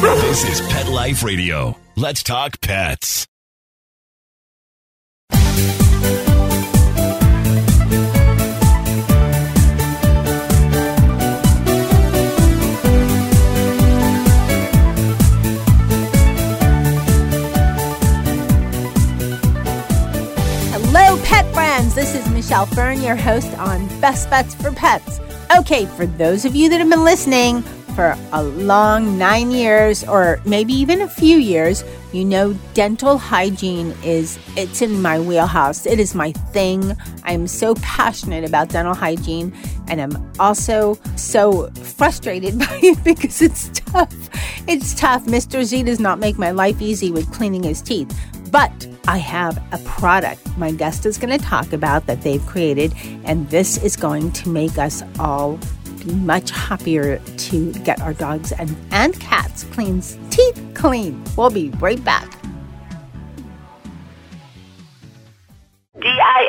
This is Pet Life Radio. Let's talk pets. Hello, pet friends. This is Michelle Fern, your host on Best Bets for Pets. Okay, for those of you that have been listening for a long nine years or maybe even a few years, you know dental hygiene is it's in my wheelhouse. It is my thing. I'm so passionate about dental hygiene and I'm also so frustrated by it because it's tough. It's tough. Mr. Z does not make my life easy with cleaning his teeth. But I have a product my guest is going to talk about that they've created, and this is going to make us all be much happier to get our dogs and, and cats clean teeth clean. We'll be right back.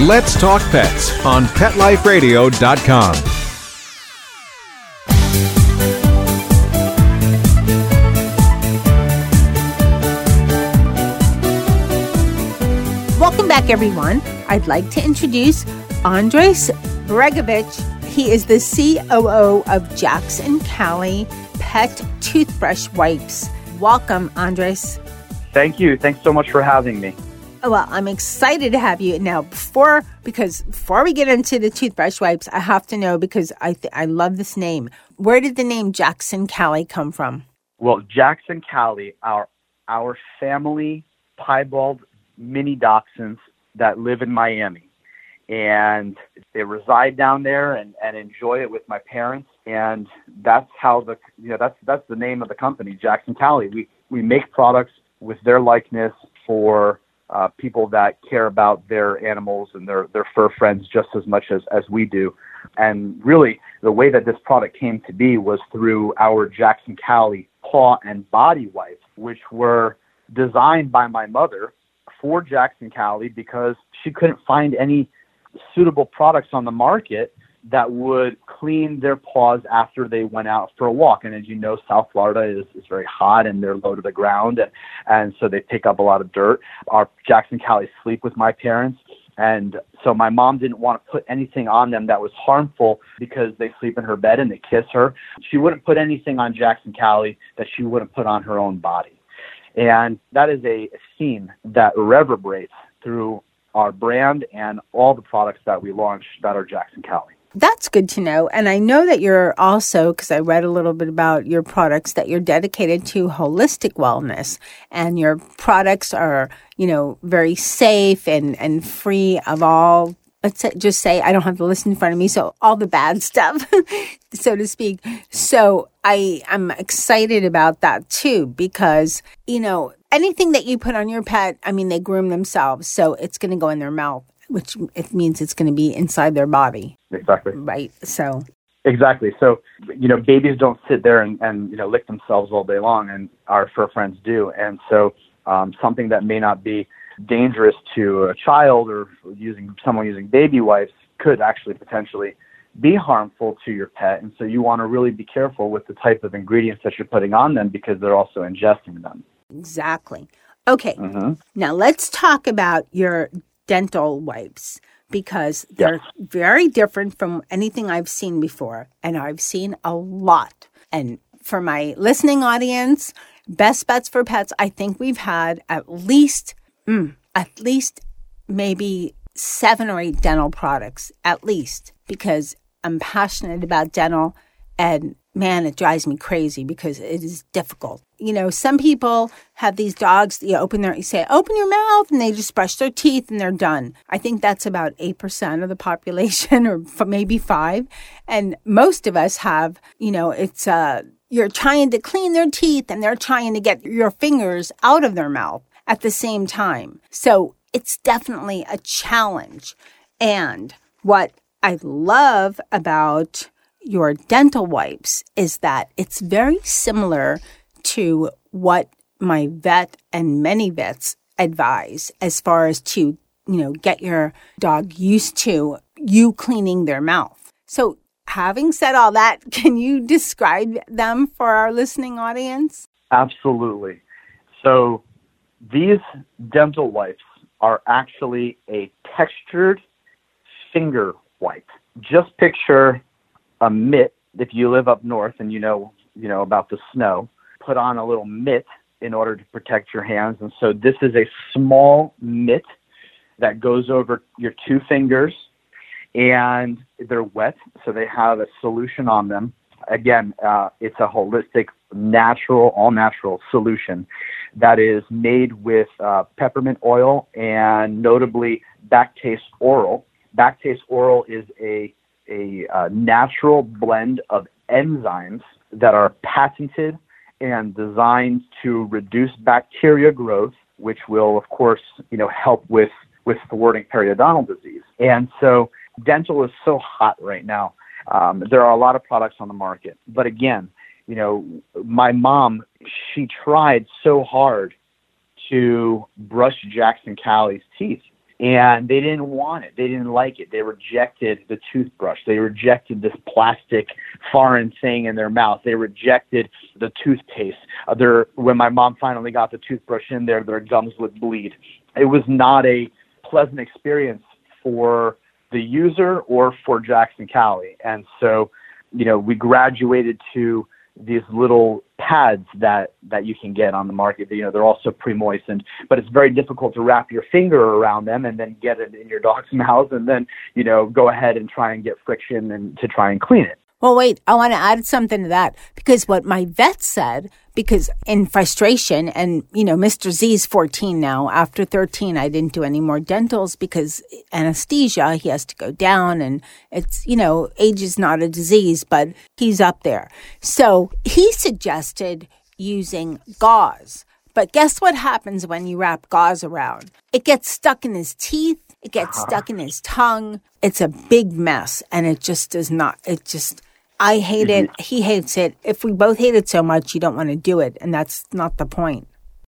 Let's Talk Pets on PetLifeRadio.com. Welcome back, everyone. I'd like to introduce Andres Bregovich. He is the COO of Jax and Cali Pet Toothbrush Wipes. Welcome, Andres. Thank you. Thanks so much for having me. Oh, well, I'm excited to have you now. Before, because before we get into the toothbrush wipes, I have to know because I th- I love this name. Where did the name Jax and Cali come from? Well, Jax and Cali, our our family piebald mini dachshunds that live in Miami, and they reside down there and, and enjoy it with my parents, and that's how the you know that's that's the name of the company, Jax and Cali. We we make products with their likeness for uh, people that care about their animals and their, their fur friends just as much as, as we do. And really, the way that this product came to be was through our Jax and Cali paw and body wipes, which were designed by my mother for Jax and Cali because she couldn't find any suitable products on the market that would clean their paws after they went out for a walk. And as you know, South Florida is, is very hot and they're low to the ground. And, and so they pick up a lot of dirt. Our Jax and Cali sleep with my parents. And so my mom didn't want to put anything on them that was harmful because they sleep in her bed and they kiss her. She wouldn't put anything on Jax and Cali that she wouldn't put on her own body. And that is a theme that reverberates through our brand and all the products that we launch that are Jax and Cali. That's good to know. And I know that you're also, because I read a little bit about your products, that you're dedicated to holistic wellness and your products are, you know, very safe and, and free of all, let's just say, I don't have the list in front of me. So all the bad stuff, so to speak. So I, I'm excited about that too, because, you know, anything that you put on your pet, I mean, they groom themselves. So it's going to go in their mouth which it means it's going to be inside their body. Exactly. Right. So. Exactly. So, you know, babies don't sit there and, and you know lick themselves all day long, and our fur friends do. And so, um, something that may not be dangerous to a child or using someone using baby wipes could actually potentially be harmful to your pet. And so, you want to really be careful with the type of ingredients that you're putting on them because they're also ingesting them. Exactly. Okay. Mm-hmm. Now let's talk about your dental wipes because they're Yes. very different from anything I've seen before. And I've seen a lot. And for my listening audience, Best Bets for Pets, I think we've had at least, mm, at least maybe seven or eight dental products, at least, because I'm passionate about dental And man, it drives me crazy because it is difficult. You know, some people have these dogs, you open their, you say, open your mouth, and they just brush their teeth and they're done. I think that's about 8% of the population or maybe five. And most of us have, you know, it's, uh, you're trying to clean their teeth and they're trying to get your fingers out of their mouth at the same time. So it's definitely a challenge. And what I love about your dental wipes is that it's very similar to what my vet and many vets advise as far as to, you know, get your dog used to you cleaning their mouth. So, having said all that, can you describe them for our listening audience? Absolutely. So, these dental wipes are actually a textured finger wipe. Just picture a mitt if you live up north and you know you know about the snow put on a little mitt in order to protect your hands and so this is a small mitt that goes over your two fingers and they're wet so they have a solution on them again uh, it's a holistic natural all natural solution that is made with uh, peppermint oil and notably Bactase Oral. Bactase Oral is a a uh, natural blend of enzymes that are patented and designed to reduce bacteria growth, which will, of course, you know, help with with thwarting periodontal disease. And so, dental is so hot right now. Um, there are a lot of products on the market, but again, you know, my mom, she tried so hard to brush Jax and Cali's teeth and they didn't want it. They didn't like it. They rejected the toothbrush. They rejected this plastic foreign thing in their mouth. They rejected the toothpaste. Uh, their, when my mom finally got the toothbrush in there, their gums would bleed. It was not a pleasant experience for the user or for Jax and Cali. And so, you know, we graduated to these little pads that that you can get on the market. You know, they're also pre-moistened, but it's very difficult to wrap your finger around them and then get it in your dog's mouth and then you know go ahead and try and get friction and to try and clean it. Well, wait, I want to add something to that because what my vet said, because in frustration, and you know, Mr. Z's 14 now. After 13, I didn't do any more dentals because anesthesia, he has to go down, and it's, you know, age is not a disease, but he's up there. So he suggested using gauze. But guess what happens when you wrap gauze around? It gets stuck in his teeth. It gets ah. stuck in his tongue. It's a big mess and it just does not, it just, I hate it. Mm-hmm. He hates it. If we both hate it so much, you don't want to do it. And that's not the point.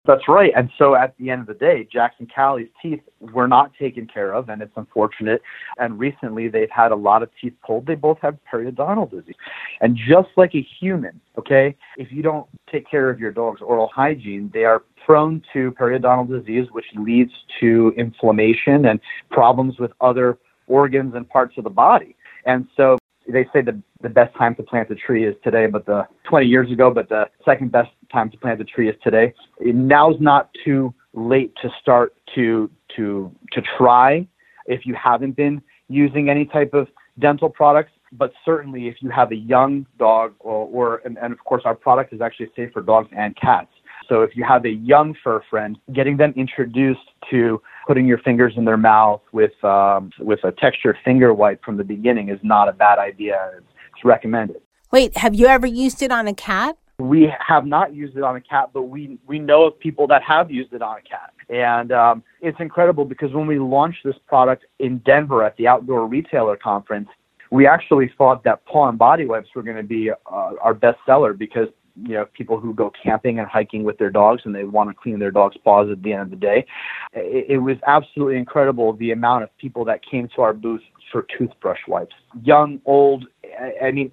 That's right. And so at the end of the day, Jax and Cali's teeth were not taken care of, and it's unfortunate. And recently, they've had a lot of teeth pulled. They both have periodontal disease. And just like a human, okay, if you don't take care of your dog's oral hygiene, they are prone to periodontal disease, which leads to inflammation and problems with other organs and parts of the body. And so they say the the best time to plant a tree is today, but the 20 years ago, but the second best time to plant a tree is today. Now's not too late to start to to to try if you haven't been using any type of dental products. But certainly, if you have a young dog, or, or and, and of course, our product is actually safe for dogs and cats. So if you have a young fur friend, getting them introduced to putting your fingers in their mouth with um, with a textured finger wipe from the beginning is not a bad idea. It's, it's recommended. Wait, have you ever used it on a cat? We have not used it on a cat, but we we know of people that have used it on a cat, and um, it's incredible because when we launched this product in Denver at the Outdoor Retailer Conference, we actually thought that paw and body wipes were going to be uh, our best seller because you know people who go camping and hiking with their dogs and they want to clean their dog's paws at the end of the day. It, it was absolutely incredible the amount of people that came to our booth for toothbrush wipes, young, old. I, I mean,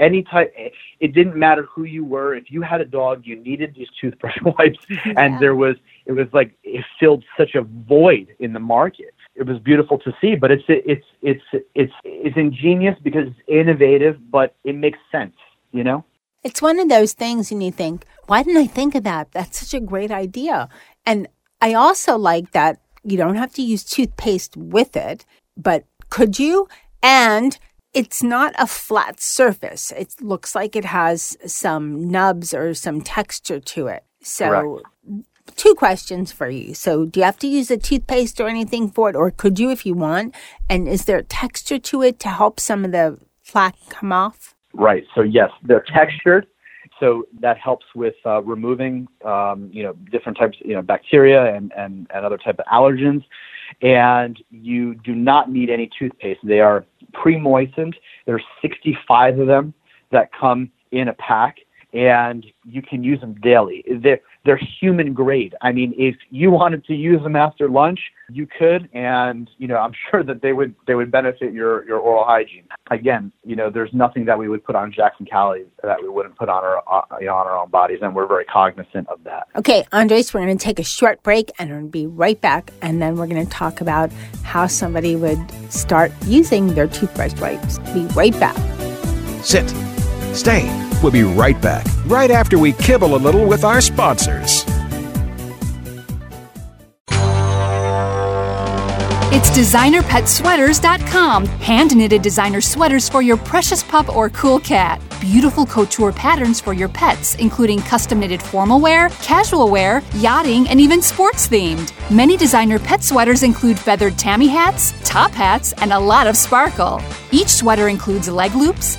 any type. Eh, it didn't matter who you were. If you had a dog, you needed these toothbrush wipes, and there was it was like it filled such a void in the market. It was beautiful to see, but it's it's it's it's it's ingenious because it's innovative, but it makes sense, you know. It's one of those things, and you think, why didn't I think of that? That's such a great idea. And I also like that you don't have to use toothpaste with it, but could you? And it's not a flat surface. It looks like it has some nubs or some texture to it. So, two questions for you. So, do you have to use a toothpaste or anything for it, or could you if you want? And is there texture to it to help some of the plaque come off? Right. So yes, they're textured. So that helps with uh, removing, um, you know, different types, you know, bacteria and, and, and other type of allergens. And you do not need any toothpaste. They are pre-moistened. There's 65 of them that come in a pack, and you can use them daily. They're, they're human grade. I mean, if you wanted to use them after lunch, you could, and you know, I'm sure that they would they would benefit your your oral hygiene. Again, you know, there's nothing that we would put on Jax and Cali that we wouldn't put on our uh, you know, on our own bodies, and we're very cognizant of that. Okay, Andres, we're going to take a short break and we're going to be right back. And then we're going to talk about how somebody would start using their toothbrush wipes. Be right back. Sit. Stay. We'll be right back, right after we kibble a little with our sponsors. It's designerpetsweaters.com. Hand knitted designer sweaters for your precious pup or cool cat. Beautiful couture patterns for your pets, including custom knitted formal wear, casual wear, yachting, and even sports themed. Many designer pet sweaters include feathered tammy hats, top hats, and a lot of sparkle. Each sweater includes leg loops,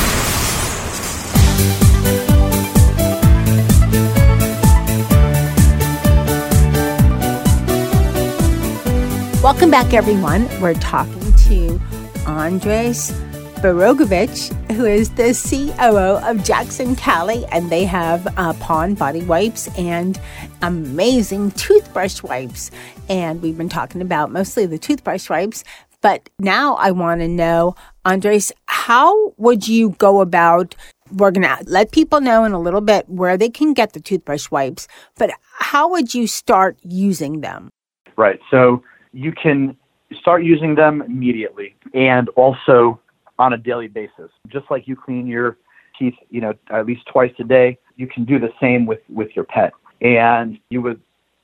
Welcome back, everyone. We're talking to Andres Borogovich, who is the COO of Jax and Cali, and they have uh, Pawn body wipes and amazing toothbrush wipes. And we've been talking about mostly the toothbrush wipes, but now I want to know, Andres, how would you go about? We're going to let people know in a little bit where they can get the toothbrush wipes, but how would you start using them? Right. So you can start using them immediately and also on a daily basis. Just like you clean your teeth, you know, at least twice a day, you can do the same with, with your pet. And you would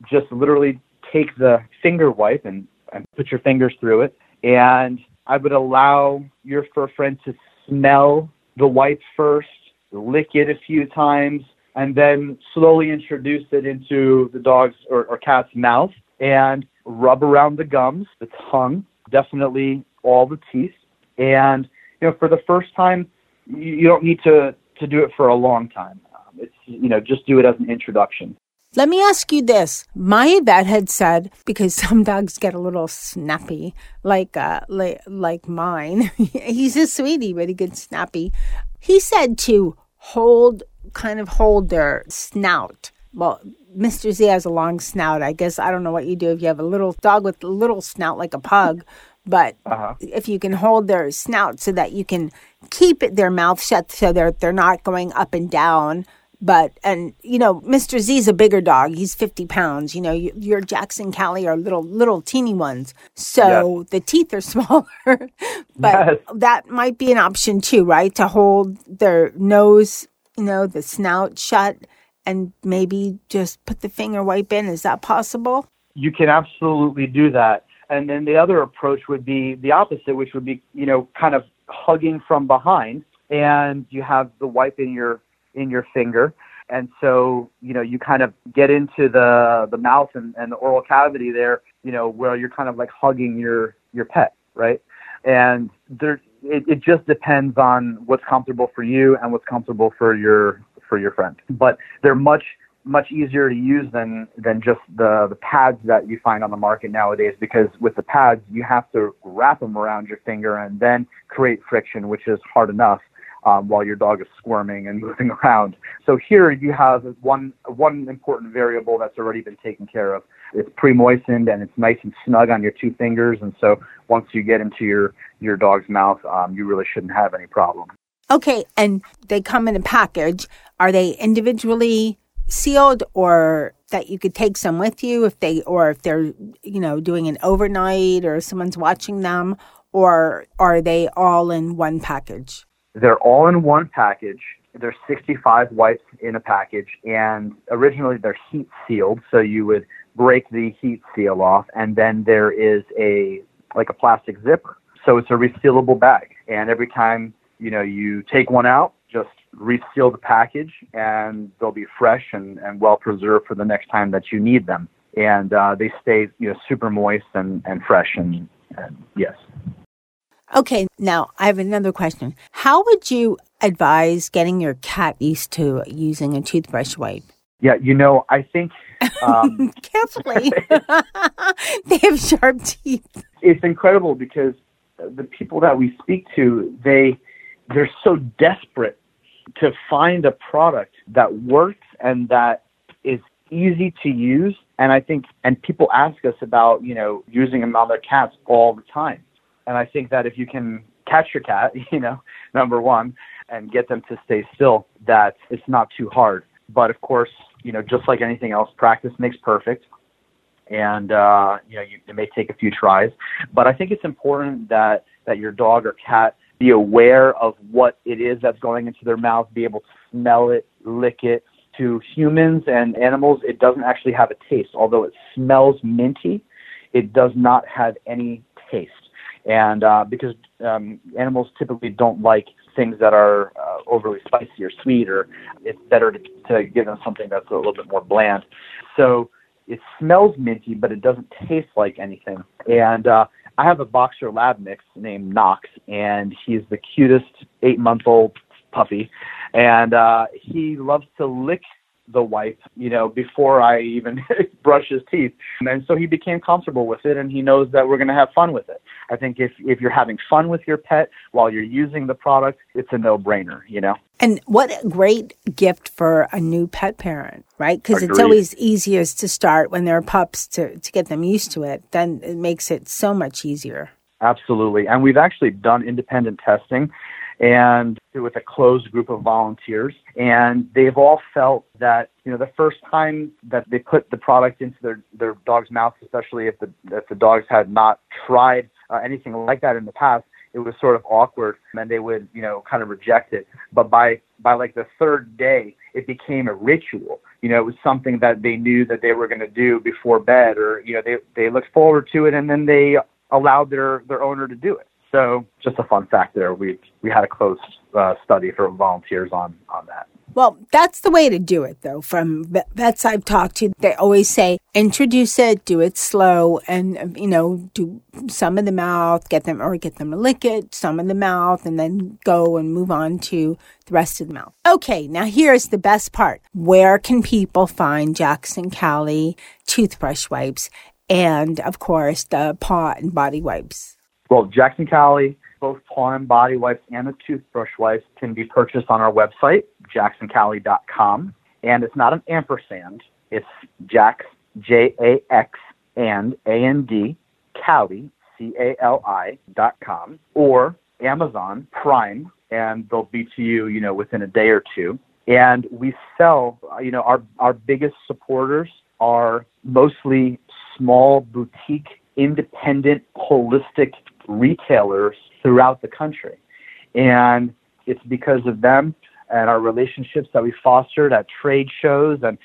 just literally take the finger wipe and, and put your fingers through it. And I would allow your fur friend to smell the wipe first, lick it a few times, and then slowly introduce it into the dog's or, or cat's mouth and rub around the gums, the tongue, definitely all the teeth. And you know, for the first time, you, don't need to to do it for a long time. Um, it's you know, just do it as an introduction. Let me ask you this. My vet had said because some dogs get a little snappy, like uh, like, like mine. He's a sweetie, but he gets snappy. He said to hold, kind of hold their snout. Well, Mr. Z has a long snout. I guess I don't know what you do if you have a little dog with a little snout like a pug, but Uh-huh. if you can hold their snout so that you can keep it, their mouth shut so they're they're not going up and down. But and you know, Mr. Z's a bigger dog. He's fifty pounds. You know, you, your Jax and Cali are little little teeny ones, so the teeth are smaller. but Yes. that might be an option too, right? To hold their nose, you know, the snout shut, and maybe just put the finger wipe in. Is that possible? you can absolutely do that. And then the other approach would be the opposite, which would be, you know, kind of hugging from behind and you have the wipe in your in your finger. And so, you know, you kind of get into the the mouth and, and the oral cavity there, you know, where you're kind of like hugging your your pet, right? And there it, it just depends on what's comfortable for you and what's comfortable for your for your friend. But they're much much easier to use than than just the the pads that you find on the market nowadays because with the pads you have to wrap them around your finger and then create friction which is hard enough um, while your dog is squirming and moving around. So here you have one one important variable that's already been taken care of. It's pre-moistened and it's nice and snug on your two fingers and so once you get into your your dog's mouth um, you really shouldn't have any problem Okay, and they come in a package. Are they individually sealed or that you could take some with you if they or if they're, you know, doing an overnight or someone's watching them or are they all in one package? They're all in one package. There's 65 wipes in a package and originally they're heat sealed so you would break the heat seal off and then there is a like a plastic zipper. So it's a resealable bag and every time you know, you take one out, just reseal the package, and they'll be fresh and, and well preserved for the next time that you need them. And uh, they stay, you know, super moist and, and fresh. And, and yes. Okay, now I have another question. How would you advise getting your cat used to using a toothbrush wipe? Yeah, you know, I think um, carefully. they have sharp teeth. It's incredible because the people that we speak to, they they're so desperate to find a product that works and that is easy to use. And I think, and people ask us about, you know, using them on their cats all the time. And I think that if you can catch your cat, you know, number one, and get them to stay still, that it's not too hard. But of course, you know, just like anything else, practice makes perfect. And, uh, you know, you, it may take a few tries. But I think it's important that, that your dog or cat be aware of what it is that's going into their mouth, be able to smell it, lick it. To humans and animals, it doesn't actually have a taste. Although it smells minty, it does not have any taste. And uh, because um, animals typically don't like things that are uh, overly spicy or sweet, or it's better to, to give them something that's a little bit more bland. So it smells minty, but it doesn't taste like anything. And uh, I have a boxer lab mix named Knox, and he's the cutest eight month old puppy. And uh, he loves to lick the wipe, you know, before I even brush his teeth. And so he became comfortable with it and he knows that we're going to have fun with it. I think if if you're having fun with your pet while you're using the product, it's a no-brainer, you know. And what a great gift for a new pet parent, right? Because it's always easiest to start when they're pups to to get them used to it. Then it makes it so much easier. Absolutely. And we've actually done independent testing and with a closed group of volunteers. And they've all felt that, you know, the first time that they put the product into their, their dog's mouth, especially if the, if the dogs had not tried uh, anything like that in the past, it was sort of awkward and they would, you know, kind of reject it. But by, by like the third day, it became a ritual. You know, it was something that they knew that they were going to do before bed or, you know, they, they looked forward to it and then they allowed their, their owner to do it. So just a fun fact there. We we had a close uh, study for volunteers on on that. Well, that's the way to do it, though. From vets I've talked to, they always say introduce it, do it slow, and you know, do some in the mouth, get them or get them to lick it, some in the mouth, and then go and move on to the rest of the mouth. Okay, now here's the best part: where can people find Jax and Cali toothbrush wipes, and of course the paw and body wipes? Well, Jax and Cali, both and body wipes and the toothbrush wipes can be purchased on our website, jaxandcali.com. And it's not an ampersand, it's Jax, J A X, and A N D, Cali, C A L I, dot com, or Amazon Prime, and they'll be to you, you know, within a day or two. And we sell, you know, our, our biggest supporters are mostly small boutique, independent, holistic retailers throughout the country. And it's because of them and our relationships that we fostered at trade shows. And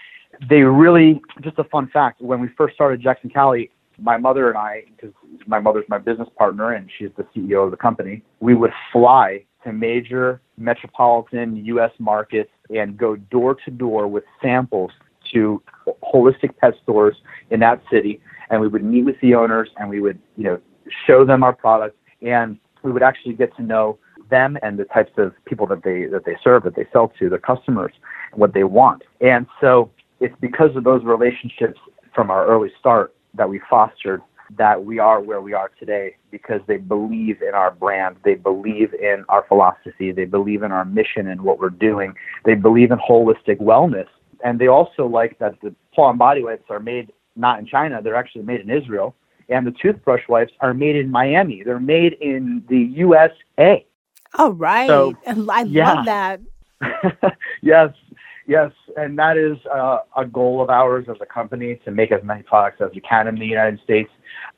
they really, just a fun fact, when we first started Jax and Cali, my mother and I, because my mother's my business partner and she's the CEO of the company, we would fly to major metropolitan U.S. markets and go door to door with samples to holistic pet stores in that city. And we would meet with the owners and we would, you know, show them our products, and we would actually get to know them and the types of people that they that they serve, that they sell to, their customers, what they want. And so it's because of those relationships from our early start that we fostered that we are where we are today because they believe in our brand, they believe in our philosophy, they believe in our mission and what we're doing, they believe in holistic wellness, and they also like that the paw and body wipes are made not in China, they're actually made in Israel and the toothbrush wipes are made in Miami. They're made in the USA. Oh, right. So, I yeah. love that. yes, yes, and that is uh, a goal of ours as a company to make as many products as we can in the United States.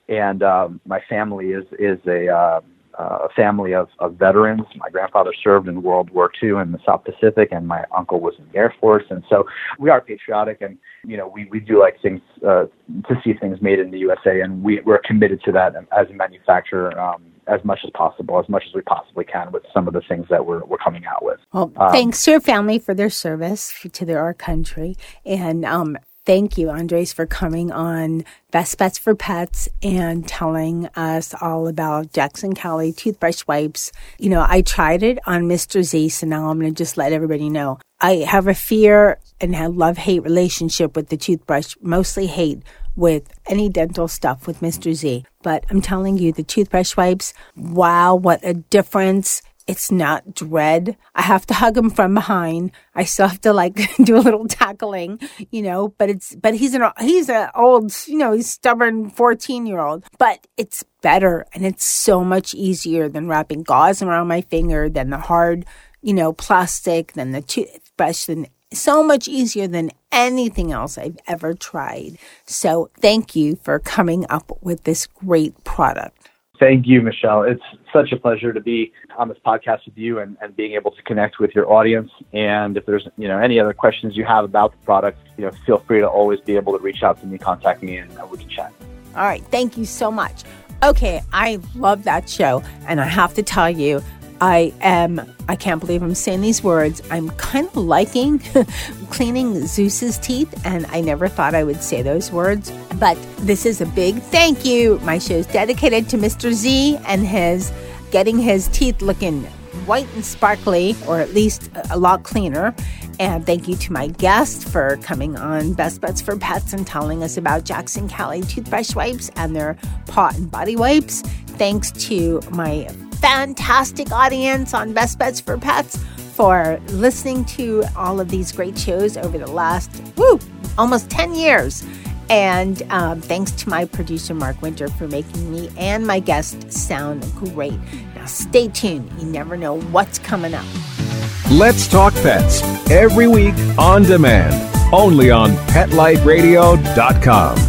And um, my family is is a uh, a family of, of veterans. My grandfather served in World War II in the South Pacific, and my uncle was in the Air Force. And so we are patriotic, and you know we, we do like things uh, to see things made in the USA, and we we're committed to that as a manufacturer. Um, as much as possible, as much as we possibly can, with some of the things that we're we're coming out with. Well, um, thanks to your family for their service to their, our country, and um, Thank you, Andres, for coming on Best Bets for Pets and telling us all about Jax and Cali toothbrush wipes. You know, I tried it on Mr. Z, so now I'm going to just let everybody know. I have a fear and a love hate relationship with the toothbrush, mostly hate with any dental stuff with Mr. Z. But I'm telling you, the toothbrush wipes, wow, what a difference it's not dread. I have to hug him from behind. I still have to like do a little tackling, you know, but it's, but he's an, he's an old, you know, he's stubborn 14 year old, but it's better and it's so much easier than wrapping gauze around my finger, than the hard, you know, plastic, than the toothbrush, than so much easier than anything else I've ever tried. So thank you for coming up with this great product. Thank you, Michelle. It's such a pleasure to be on this podcast with you and, and being able to connect with your audience. And if there's you know any other questions you have about the product, you know, feel free to always be able to reach out to me, contact me, and we can chat. All right. Thank you so much. Okay, I love that show, and I have to tell you, I am, I can't believe I'm saying these words. I'm kind of liking cleaning Zeus's teeth, and I never thought I would say those words. But this is a big thank you. My show is dedicated to Mr. Z and his getting his teeth looking white and sparkly, or at least a lot cleaner. And thank you to my guest for coming on Best Bets for Pets and telling us about Jax and Cali toothbrush wipes and their paw and body wipes. Thanks to my fantastic audience on Best Bets for Pets for listening to all of these great shows over the last, woo, almost 10 years. And um, thanks to my producer, Mark Winter, for making me and my guests sound great. Now, stay tuned. You never know what's coming up. Let's Talk Pets every week on demand, only on PetLifeRadio.com.